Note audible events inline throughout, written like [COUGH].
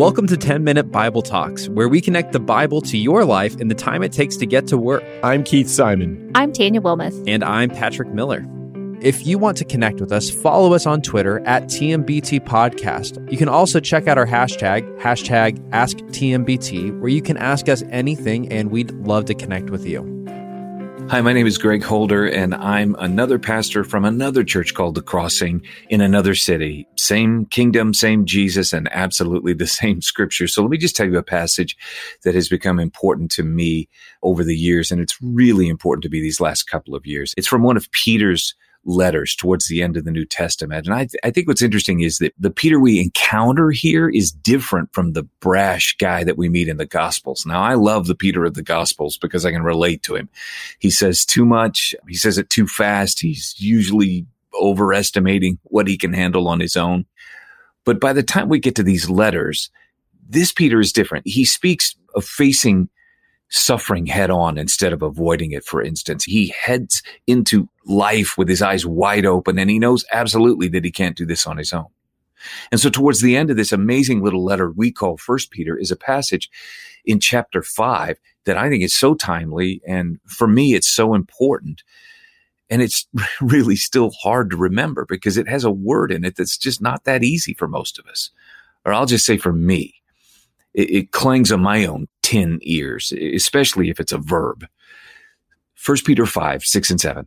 Welcome to 10 Minute Bible Talks, where we connect the Bible to your life in the time it takes to get to work. I'm Keith Simon. I'm Tanya Wilmoth. And I'm Patrick Miller. If you want to connect with us, follow us on Twitter at TMBT Podcast. You can also check out our hashtag, hashtag AskTMBT, where you can ask us anything and we'd love to connect with you. Hi, my name is Greg Holder, and I'm another pastor from another church called The Crossing in another city. Same kingdom, same Jesus, and absolutely the [LAUGHS] same scripture. So let me just tell you a passage that has become important to me over the years, and it's really important to me these last couple of years. It's from one of Peter's letters towards the end of the New Testament. And I, th- I think what's interesting is that the Peter we encounter here is different from the brash guy that we meet in the Gospels. Now, I love the Peter of the Gospels because I can relate to him. He says too much. He says it too fast. He's usually overestimating what he can handle on his own. But by the time we get to these letters, this Peter is different. He speaks of facing suffering head on instead of avoiding it, for instance. He heads into life with his eyes wide open and he knows absolutely that he can't do this on his own. And so towards the end of this amazing little letter we call First Peter is a passage in chapter five that I think is so timely. And for me, it's so important. And it's [LAUGHS] really still hard to remember because it has a word in it that's just not that easy for most of us. Or I'll just say for me, it, it clangs on my own tin ears, especially if it's a verb. 1 Peter 5, 6 and 7.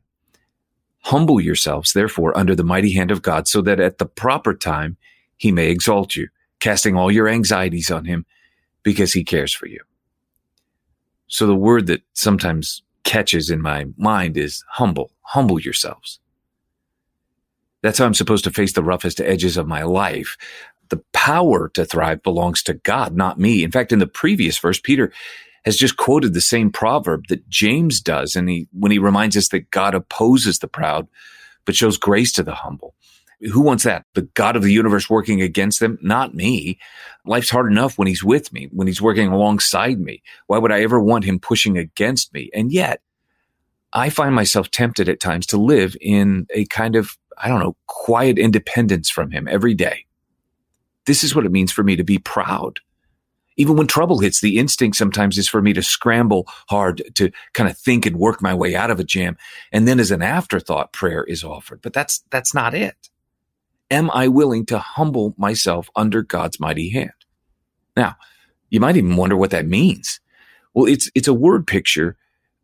Humble yourselves, therefore, under the mighty hand of God, so that at the proper time he may exalt you, casting all your anxieties on him because he cares for you. So the word that sometimes catches in my mind is humble. Humble yourselves. That's how I'm supposed to face the roughest edges of my life the power to thrive belongs to God, not me. In fact, in the previous verse, Peter has just quoted the same proverb that James does. And he, when he reminds us that God opposes the proud, but shows grace to the humble. Who wants that? The God of the universe working against them? Not me. Life's hard enough when he's with me, when he's working alongside me. Why would I ever want him pushing against me? And yet I find myself tempted at times to live in a kind of, I don't know, quiet independence from him every day. This is what it means for me to be proud. Even when trouble hits, the instinct sometimes is for me to scramble hard to kind of think and work my way out of a jam. And then as an afterthought, prayer is offered. But that's, that's not it. Am I willing to humble myself under God's mighty hand? Now, you might even wonder what that means. Well, it's, it's a word picture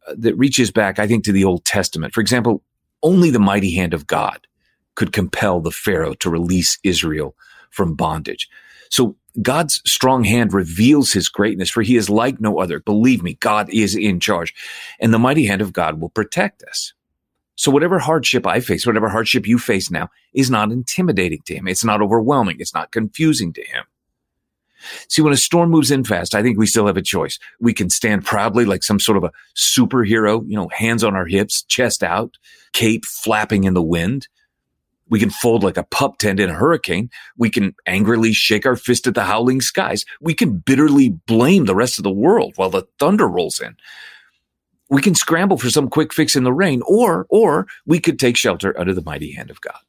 uh, that reaches back, I think, to the Old Testament. For example, only the mighty hand of God could compel the Pharaoh to release Israel from bondage. So God's strong hand reveals his greatness, for he is like no other. Believe me, God is in charge, and the mighty hand of God will protect us. So whatever hardship I face, whatever hardship you face now is not intimidating to him. It's not overwhelming. It's not confusing to him. See, when a storm moves in fast, I think we still have a choice. We can stand proudly like some sort of a superhero, you know, hands on our hips, chest out, cape flapping in the wind. We can fold like a pup tent in a hurricane. We can angrily shake our fist at the howling skies. We can bitterly blame the rest of the world while the thunder rolls in. We can scramble for some quick fix in the rain, or, or we could take shelter under the mighty hand of God.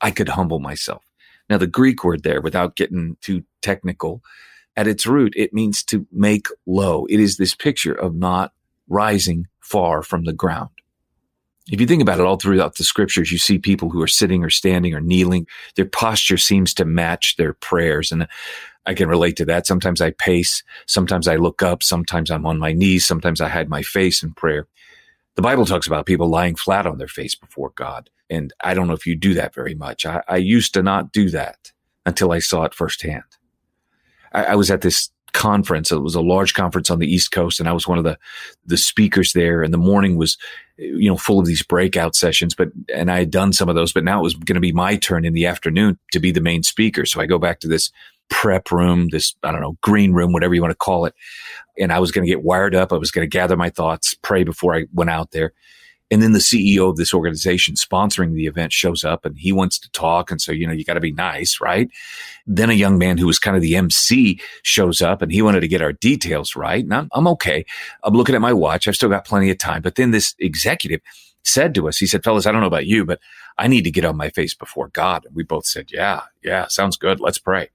I could humble myself. Now, the Greek word there, without getting too technical, at its root, it means to make low. It is this picture of not rising far from the ground. If you think about it all throughout the scriptures, you see people who are sitting or standing or kneeling. Their posture seems to match their prayers. And I can relate to that. Sometimes I pace. Sometimes I look up. Sometimes I'm on my knees. Sometimes I hide my face in prayer. The Bible talks about people lying flat on their face before God. And I don't know if you do that very much. I, I used to not do that until I saw it firsthand. I, I was at this conference. It was a large conference on the East Coast, and I was one of the the speakers there. And the morning was, you know, full of these breakout sessions. But and I had done some of those, but now it was going to be my turn in the afternoon to be the main speaker. So I go back to this prep room, this I don't know green room, whatever you want to call it, and I was going to get wired up. I was going to gather my thoughts, pray before I went out there. And then the CEO of this organization sponsoring the event shows up and he wants to talk. And so, you know, you got to be nice, right? Then a young man who was kind of the MC shows up and he wanted to get our details right. And I'm, I'm okay. I'm looking at my watch. I've still got plenty of time. But then this executive said to us, he said, fellas, I don't know about you, but I need to get on my face before God. And we both said, yeah, yeah, sounds good. Let's pray.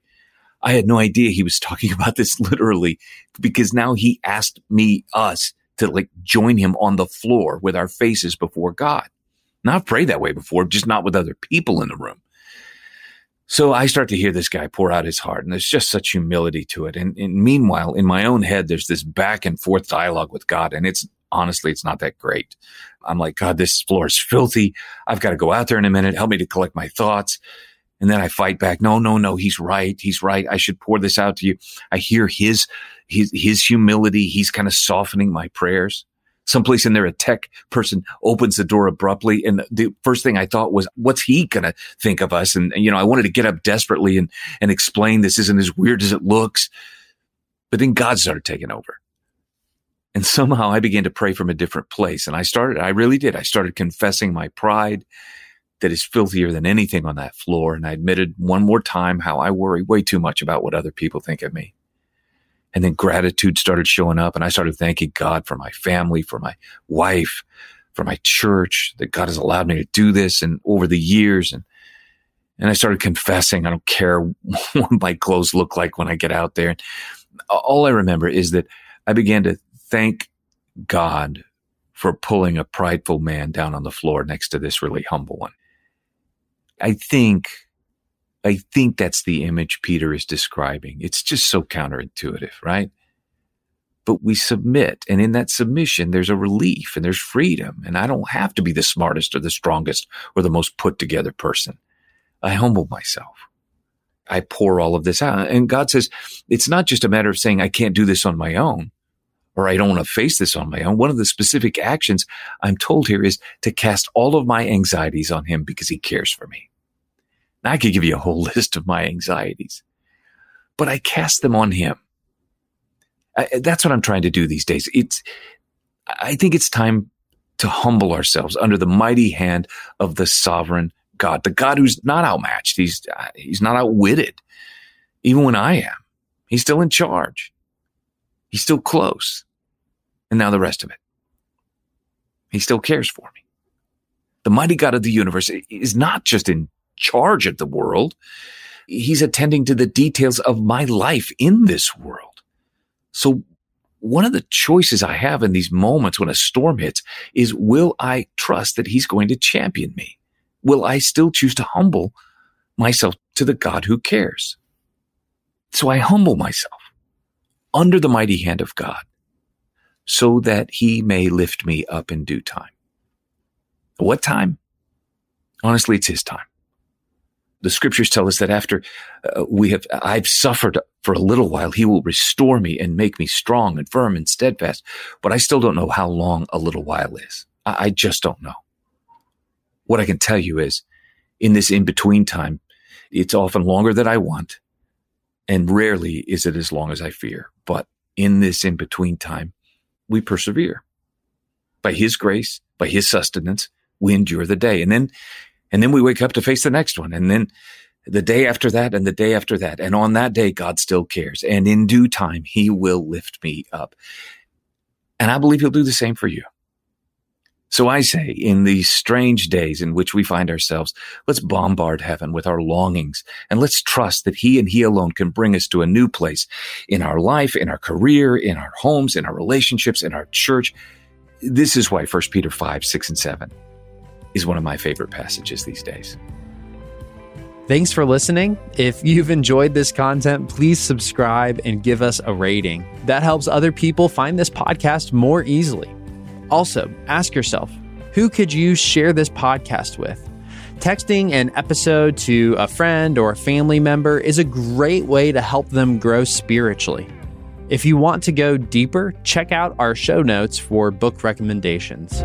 I had no idea he was talking [LAUGHS] about this literally because now he asked me, us to like join him on the floor with our faces before God. Now I've prayed that way before, just not with other people in the room. So I start to hear this guy pour out his heart, and there's just such humility to it. And, and, meanwhile, in my own head, there's this back and forth dialogue with God, and it's honestly, it's not that great. I'm like, God, this floor is filthy. I've got to go out there in a minute. Help me to collect my thoughts. And then I fight back. No, no, no. He's right. He's right. I should pour this out to you. I hear his, his, his humility. He's kind of softening my prayers. Someplace in there, a tech person opens the door abruptly. And the first thing I thought was, what's he going to think of us? And, you know, I wanted to get up desperately and, and explain this isn't as weird as it looks. But then God started taking over. And somehow I began to pray from a different place. And I started, I really did. I started confessing my pride that is filthier than anything on that floor. And I admitted one more time how I worry way too much about what other people think of me. And then gratitude started showing up and I started thanking God for my family, for my wife, for my church, that God has allowed me to do this and over the years. And, and I started confessing. I don't care [LAUGHS] what my clothes look like when I get out there. All I remember is that I began to thank God for pulling a prideful man down on the floor next to this really humble one. I think, I think that's the image Peter is describing. It's just so counterintuitive, right? But we submit. And in that submission, there's a relief and there's freedom. And I don't have to be the smartest or the strongest or the most put together person. I humble myself. I pour all of this out. And God says, it's not just a matter of saying, I can't do this on my own or I don't want to face this on my own. One of the specific actions I'm told here is to cast all of my anxieties on him because he cares for me. Now I could give you a whole [LAUGHS] list of my anxieties, but I cast them on him. I, that's what I'm trying to do these days. It's, I think it's time to humble ourselves under the mighty hand of the sovereign God, the God who's not outmatched. He's, uh, he's not outwitted. Even when I am, he's still in charge. He's still close. And now the rest of it. He still cares for me. The mighty God of the universe is not just in charge of the world. He's attending to the details of my life in this world. So one of the choices I have in these moments when a storm hits is will I trust that he's going to champion me? Will I still choose to humble myself to the God who cares? So I humble myself under the mighty hand of God so that he may lift me up in due time. What time? Honestly, it's his time. The scriptures tell us that after uh, we have, I've suffered for a little while, he will restore me and make me strong and firm and steadfast. But I still don't know how long a little while is. I, I just don't know. What I can tell you is in this in between time, it's often longer than I want and rarely is it as long as I fear. But in this in between time, we persevere. By his grace, by his sustenance, we endure the day. And then, and then we wake up to face the next one. And then the day after that and the day after that. And on that day, God still cares. And in due time, he will lift me up. And I believe he'll do the same for you. So I say, in these strange days in which we find ourselves, let's bombard heaven with our longings and let's trust that he and he alone can bring us to a new place in our life, in our career, in our homes, in our relationships, in our church. This is why 1 Peter 5, 6, and 7 is one of my favorite passages these days. Thanks for listening. If you've enjoyed this content, please subscribe and give us a rating. That helps other people find this podcast more easily. Also, ask yourself who could you share this podcast with? Texting an episode to a friend or a family member is a great way to help them grow spiritually. If you want to go deeper, check out our show notes for book recommendations.